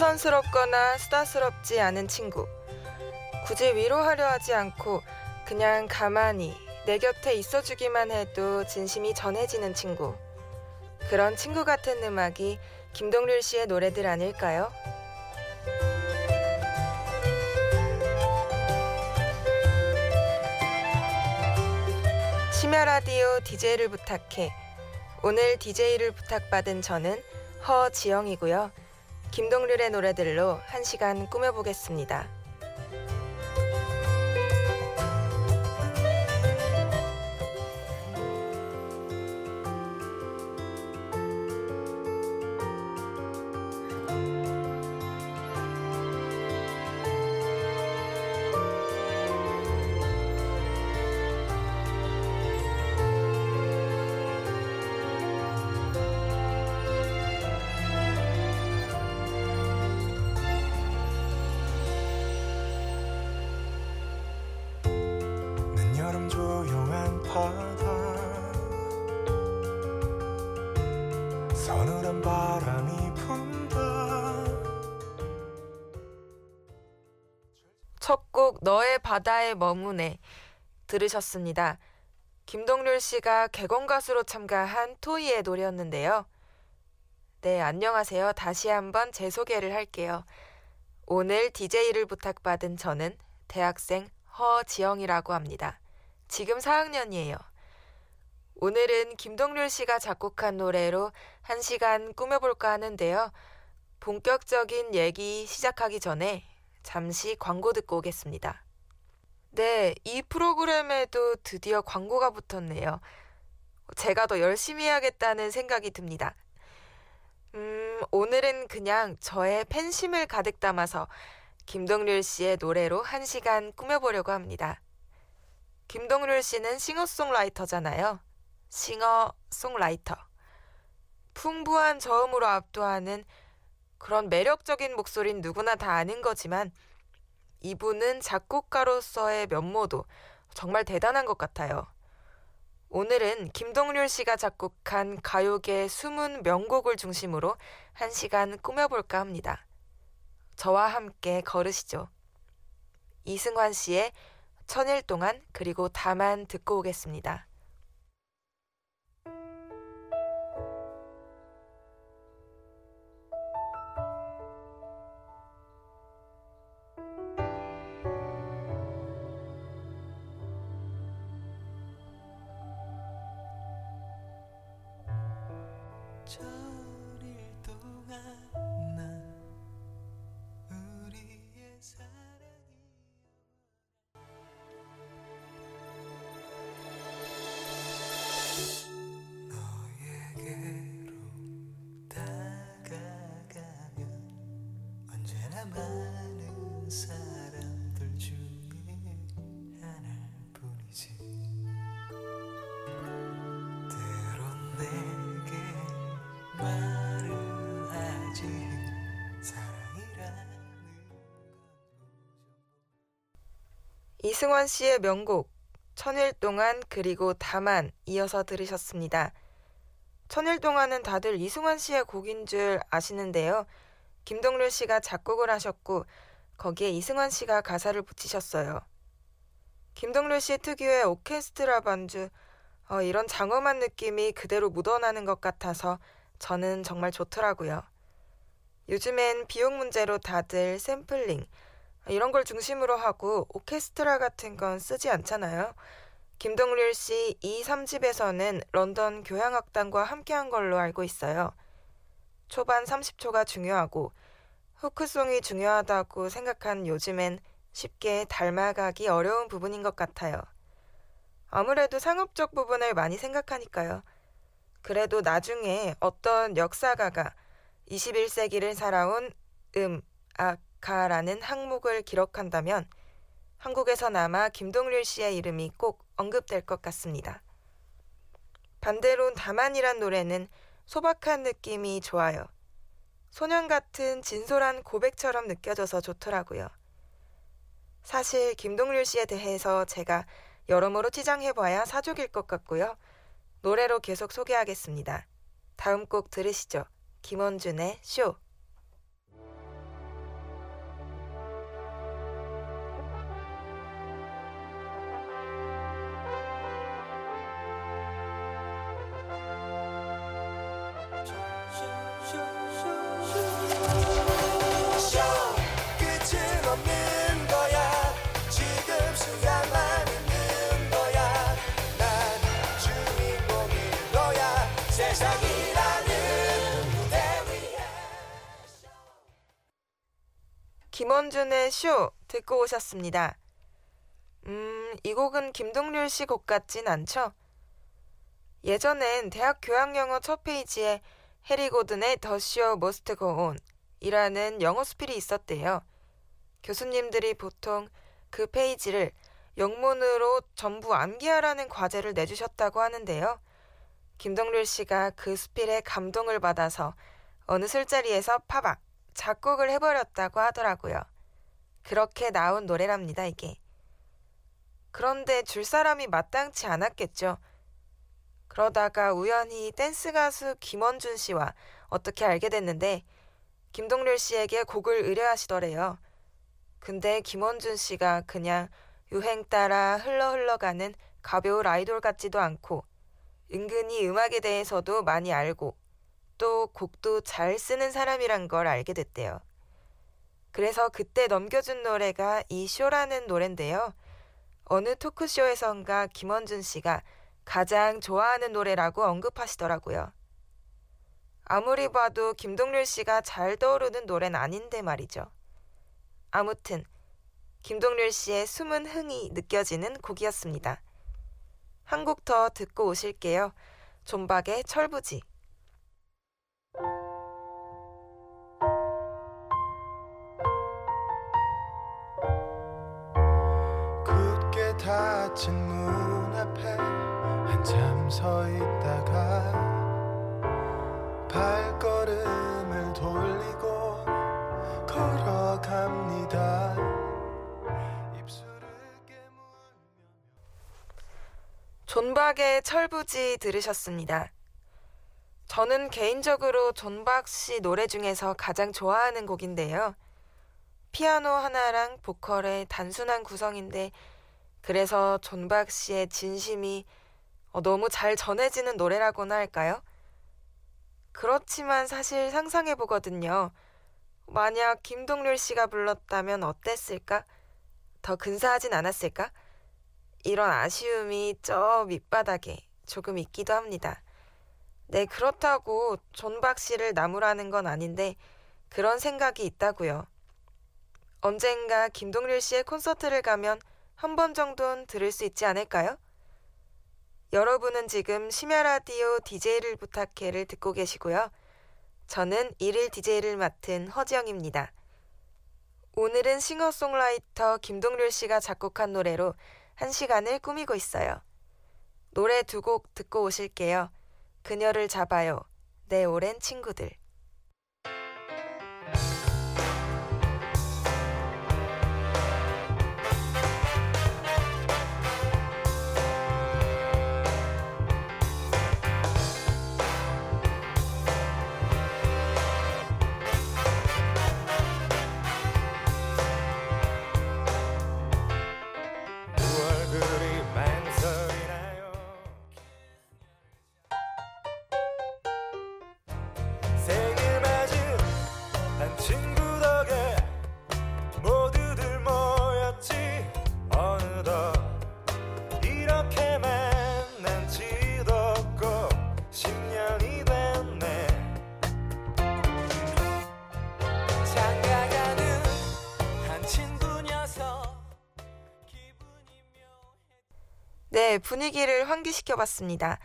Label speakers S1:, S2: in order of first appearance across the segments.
S1: 수선스럽거나 수다스럽지 않은 친구. 굳이 위로하려 하지 않고 그냥 가만히 내 곁에 있어주기만 해도 진심이 전해지는 친구. 그런 친구 같은 음악이 김동률 씨의 노래들 아닐까요? 심야 라디오 DJ를 부탁해. 오늘 DJ를 부탁받은 저는 허지영이고요. 김동률의 노래들로 한 시간 꾸며보겠습니다. 너의 바다에 머무네 들으셨습니다. 김동률 씨가 개건 가수로 참가한 토이의 노래였는데요. 네, 안녕하세요. 다시 한번 제 소개를 할게요. 오늘 DJ를 부탁받은 저는 대학생 허지영이라고 합니다. 지금 4학년이에요. 오늘은 김동률 씨가 작곡한 노래로 한 시간 꾸며볼까 하는데요. 본격적인 얘기 시작하기 전에 잠시 광고 듣고 오겠습니다. 네, 이 프로그램에도 드디어 광고가 붙었네요. 제가 더 열심히 해야겠다는 생각이 듭니다. 음, 오늘은 그냥 저의 팬심을 가득 담아서 김동률 씨의 노래로 한 시간 꾸며보려고 합니다. 김동률 씨는 싱어송라이터잖아요. 싱어송라이터. 풍부한 저음으로 압도하는 그런 매력적인 목소리는 누구나 다 아는 거지만 이분은 작곡가로서의 면모도 정말 대단한 것 같아요. 오늘은 김동률 씨가 작곡한 가요계 숨은 명곡을 중심으로 한 시간 꾸며볼까 합니다. 저와 함께 걸으시죠. 이승환 씨의 천일 동안 그리고 다만 듣고 오겠습니다. 이승환 씨의 명곡 천일 동안 그리고 다만 이어서 들으셨습니다. 천일 동안은 다들 이승환 씨의 곡인 줄 아시는데요. 김동률 씨가 작곡을 하셨고 거기에 이승환 씨가 가사를 붙이셨어요. 김동률 씨 특유의 오케스트라 반주 어, 이런 장엄한 느낌이 그대로 묻어나는 것 같아서 저는 정말 좋더라고요. 요즘엔 비용 문제로 다들 샘플링 이런 걸 중심으로 하고 오케스트라 같은 건 쓰지 않잖아요. 김동률 씨 2, 3집에서는 런던 교향악단과 함께한 걸로 알고 있어요. 초반 30초가 중요하고 후크송이 중요하다고 생각한 요즘엔 쉽게 닮아가기 어려운 부분인 것 같아요. 아무래도 상업적 부분을 많이 생각하니까요. 그래도 나중에 어떤 역사가가 21세기를 살아온 음, 악, 가라는 항목을 기록한다면 한국에서나마 김동률 씨의 이름이 꼭 언급될 것 같습니다. 반대로 다만이란 노래는 소박한 느낌이 좋아요. 소년 같은 진솔한 고백처럼 느껴져서 좋더라고요. 사실 김동률 씨에 대해서 제가 여러모로 치장해봐야 사족일 것 같고요. 노래로 계속 소개하겠습니다. 다음 곡 들으시죠. 김원준의 쇼. 김원준의 쇼 듣고 오셨습니다. 음, 이 곡은 김동률 씨 곡 같진 않죠? 예전엔 대학 교양영어 첫 페이지에 해리 고든의 The Show Must Go On 이라는 영어 수필이 있었대요. 교수님들이 보통 그 페이지를 영문으로 전부 암기하라는 과제를 내주셨다고 하는데요. 김동률 씨가 그 수필에 감동을 받아서 어느 술자리에서 파박 작곡을 해버렸다고 하더라고요. 그렇게 나온 노래랍니다, 이게. 그런데 줄 사람이 마땅치 않았겠죠. 그러다가 우연히 댄스 가수 김원준 씨와 어떻게 알게 됐는데 김동률 씨에게 곡을 의뢰하시더래요. 근데 김원준 씨가 그냥 유행 따라 흘러 흘러가는 가벼운 아이돌 같지도 않고 은근히 음악에 대해서도 많이 알고 또 곡도 잘 쓰는 사람이란 걸 알게 됐대요. 그래서 그때 넘겨준 노래가 이 쇼라는 노래인데요. 어느 토크쇼에선가 김원준 씨가 가장 좋아하는 노래라고 언급하시더라고요. 아무리 봐도 김동률 씨가 잘 떠오르는 노래는 아닌데 말이죠. 아무튼 김동률 씨의 숨은 흥이 느껴지는 곡이었습니다. 한 곡 더 듣고 오실게요. 존박의 철부지.
S2: 닫힌 문 앞에 한참 서 있다가 발걸음을 돌리고 걸어갑니다
S1: 존박의 철부지 들으셨습니다. 저는 개인적으로 존박 씨 노래 중에서 가장 좋아하는 곡인데요. 피아노 하나랑 보컬의 단순한 구성인데 그래서 존박 씨의 진심이 어, 너무 잘 전해지는 노래라고나 할까요? 그렇지만 사실 상상해 보거든요. 만약 김동률 씨가 불렀다면 어땠을까? 더 근사하진 않았을까? 이런 아쉬움이 저 밑바닥에 조금 있기도 합니다. 네, 그렇다고 존박 씨를 나무라는 건 아닌데 그런 생각이 있다고요. 언젠가 김동률 씨의 콘서트를 가면 한 번 정도는 들을 수 있지 않을까요? 여러분은 지금 심야 라디오 DJ를 부탁해를 듣고 계시고요. 저는 일일 DJ를 맡은 허지영입니다. 오늘은 싱어송라이터 김동률 씨가 작곡한 노래로 한 시간을 꾸미고 있어요. 노래 두 곡 듣고 오실게요. 그녀를 잡아요. 내 오랜 친구들. 네, 분위기를 환기시켜 봤습니다.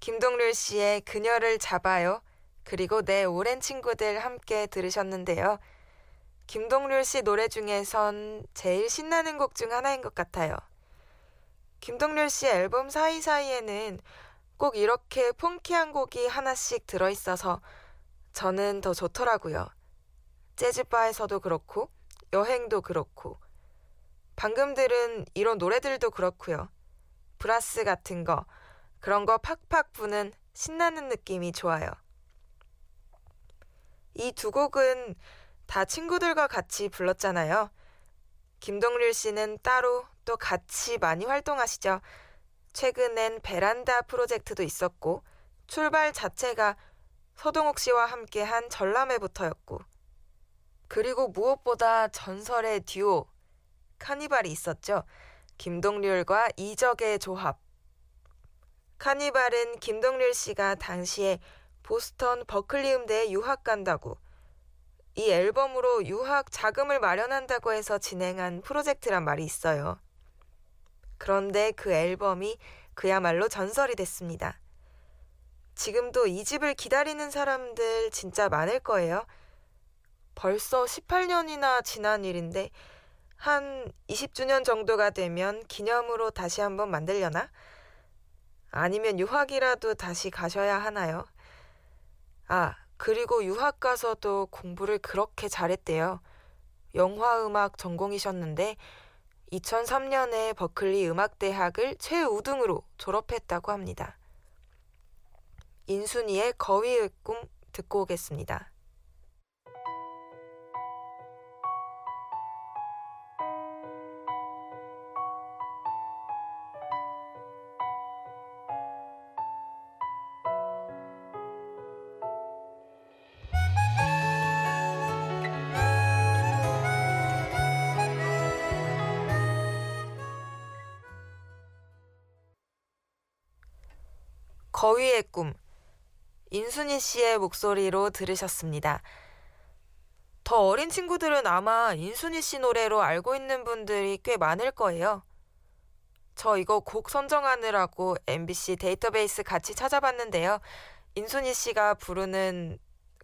S1: 김동률 씨의 그녀를 잡아요. 그리고 내 오랜 친구들 함께 들으셨는데요. 김동률 씨 노래 중에선 제일 신나는 곡 중 하나인 것 같아요. 김동률 씨 앨범 사이사이에는 꼭 이렇게 펑키한 곡이 하나씩 들어있어서 저는 더 좋더라고요. 재즈바에서도 그렇고, 여행도 그렇고, 방금 들은 이런 노래들도 그렇고요. 브라스 같은 거, 그런 거 팍팍 부는 신나는 느낌이 좋아요. 이 두 곡은 다 친구들과 같이 불렀잖아요. 김동률 씨는 따로 또 같이 많이 활동하시죠. 최근엔 베란다 프로젝트도 있었고, 출발 자체가 서동욱 씨와 함께 한 전람회부터였고, 그리고 무엇보다 전설의 듀오, 카니발이 있었죠. 김동률과 이적의 조합. 카니발은 김동률 씨가 당시에 보스턴 버클리 음대에 유학 간다고 이 앨범으로 유학 자금을 마련한다고 해서 진행한 프로젝트란 말이 있어요. 그런데 그 앨범이 그야말로 전설이 됐습니다. 지금도 이 집을 기다리는 사람들 진짜 많을 거예요. 벌써 18년이나 지난 일인데 한 20주년 정도가 되면 기념으로 다시 한번 만들려나? 아니면 유학이라도 다시 가셔야 하나요? 아, 그리고 유학 가서도 공부를 그렇게 잘했대요. 영화음악 전공이셨는데 2003년에 버클리 음악대학을 최우등으로 졸업했다고 합니다. 인순이의 거위의 꿈 듣고 오겠습니다. 거위의 꿈 인순이 씨의 목소리로 들으셨습니다. 더 어린 친구들은 아마 인순이 씨 노래로 알고 있는 분들이 꽤 많을 거예요. 저 이거 곡 선정하느라고 MBC 데이터베이스 같이 찾아봤는데요. 인순이 씨가 부르는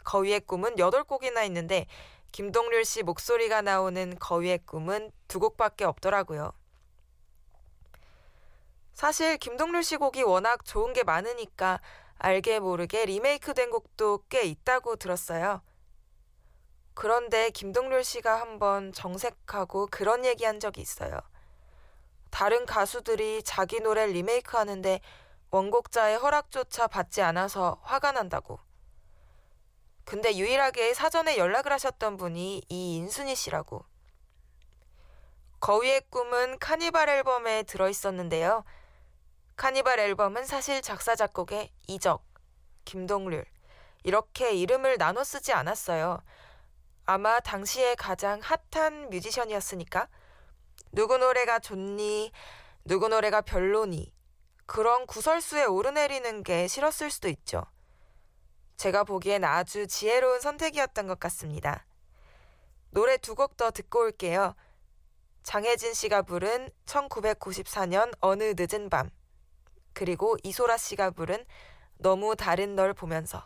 S1: 거위의 꿈은 8곡이나 있는데 김동률 씨 목소리가 나오는 거위의 꿈은 두 곡밖에 없더라고요. 사실 김동률 씨 곡이 워낙 좋은 게 많으니까 알게 모르게 리메이크 된 곡도 꽤 있다고 들었어요. 그런데 김동률 씨가 한번 정색하고 그런 얘기 한 적이 있어요. 다른 가수들이 자기 노래 리메이크 하는데 원곡자의 허락조차 받지 않아서 화가 난다고. 근데 유일하게 사전에 연락을 하셨던 분이 이 인순이 씨라고. 거위의 꿈은 카니발 앨범에 들어있었는데요. 카니발 앨범은 사실 작사 작곡의 이적, 김동률 이렇게 이름을 나눠 쓰지 않았어요. 아마 당시에 가장 핫한 뮤지션이었으니까 누구 노래가 좋니, 누구 노래가 별로니 그런 구설수에 오르내리는 게 싫었을 수도 있죠. 제가 보기엔 아주 지혜로운 선택이었던 것 같습니다. 노래 두 곡 더 듣고 올게요. 장혜진 씨가 부른 1994년 어느 늦은 밤 그리고 이소라 씨가 부른 너무 다른 널 보면서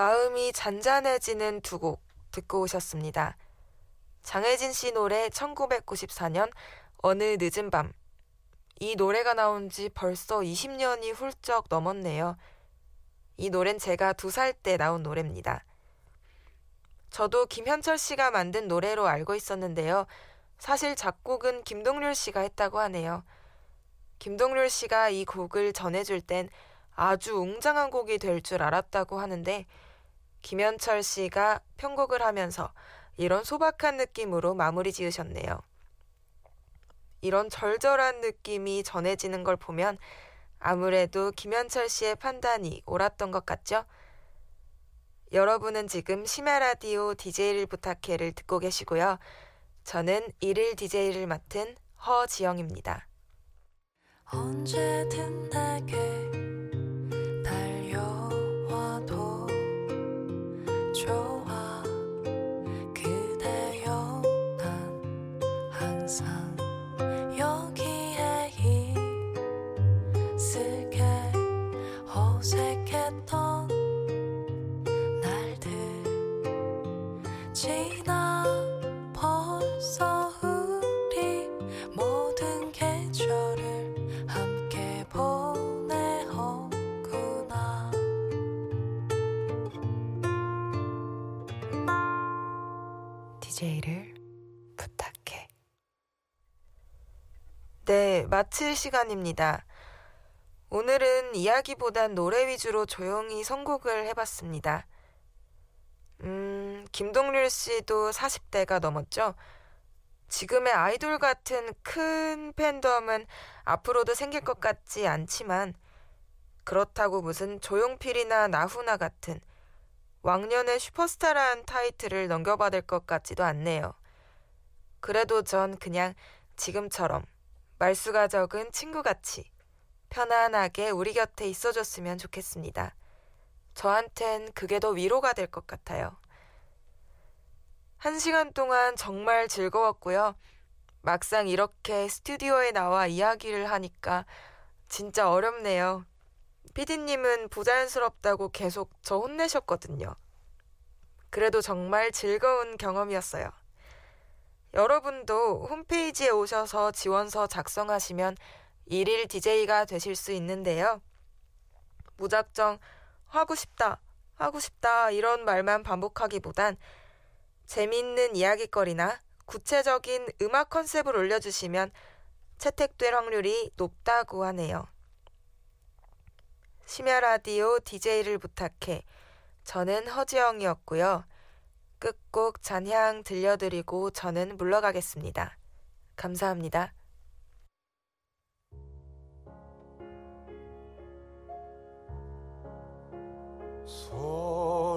S1: 마음이 잔잔해지는 두 곡 듣고 오셨습니다. 장혜진 씨 노래 1994년 어느 늦은 밤. 이 노래가 나온 지 벌써 20년이 훌쩍 넘었네요. 이 노래는 제가 두 살 때 나온 노래입니다. 저도 김현철 씨가 만든 노래로 알고 있었는데요. 사실 작곡은 김동률 씨가 했다고 하네요. 김동률 씨가 이 곡을 전해줄 땐 아주 웅장한 곡이 될 줄 알았다고 하는데 김현철 씨가 편곡을 하면서 이런 소박한 느낌으로 마무리 지으셨네요. 이런 절절한 느낌이 전해지는 걸 보면 아무래도 김현철 씨의 판단이 옳았던 것 같죠? 여러분은 지금 심야 라디오 DJ를 부탁해를 듣고 계시고요. 저는 일일 DJ를 맡은 허지영입니다. 언제든 내게 DJ를 부탁해. 네, 마칠 시간입니다. 오늘은 이야기보단 노래 위주로 조용히 선곡을 해봤습니다. 음, 김동률 씨도 40대가 넘었죠? 지금의 아이돌 같은 큰 팬덤은 앞으로도 생길 것 같지 않지만, 그렇다고 무슨 조용필이나 나훈아 같은 왕년의 슈퍼스타라는 타이틀을 넘겨받을 것 같지도 않네요. 그래도 전 그냥 지금처럼 말수가 적은 친구같이 편안하게 우리 곁에 있어줬으면 좋겠습니다. 저한텐 그게 더 위로가 될 것 같아요. 한 시간 동안 정말 즐거웠고요. 막상 이렇게 스튜디오에 나와 이야기를 하니까 진짜 어렵네요. 피디님은 부자연스럽다고 계속 저 혼내셨거든요. 그래도 정말 즐거운 경험이었어요. 여러분도 홈페이지에 오셔서 지원서 작성하시면 일일 DJ가 되실 수 있는데요. 무작정 하고 싶다, 하고 싶다 이런 말만 반복하기보단 재미있는 이야기거리나 구체적인 음악 컨셉을 올려주시면 채택될 확률이 높다고 하네요. 심야 라디오 DJ를 부탁해. 저는 허지영이었고요. 끝곡 잔향 들려드리고 저는 물러가겠습니다. 감사합니다.
S2: 소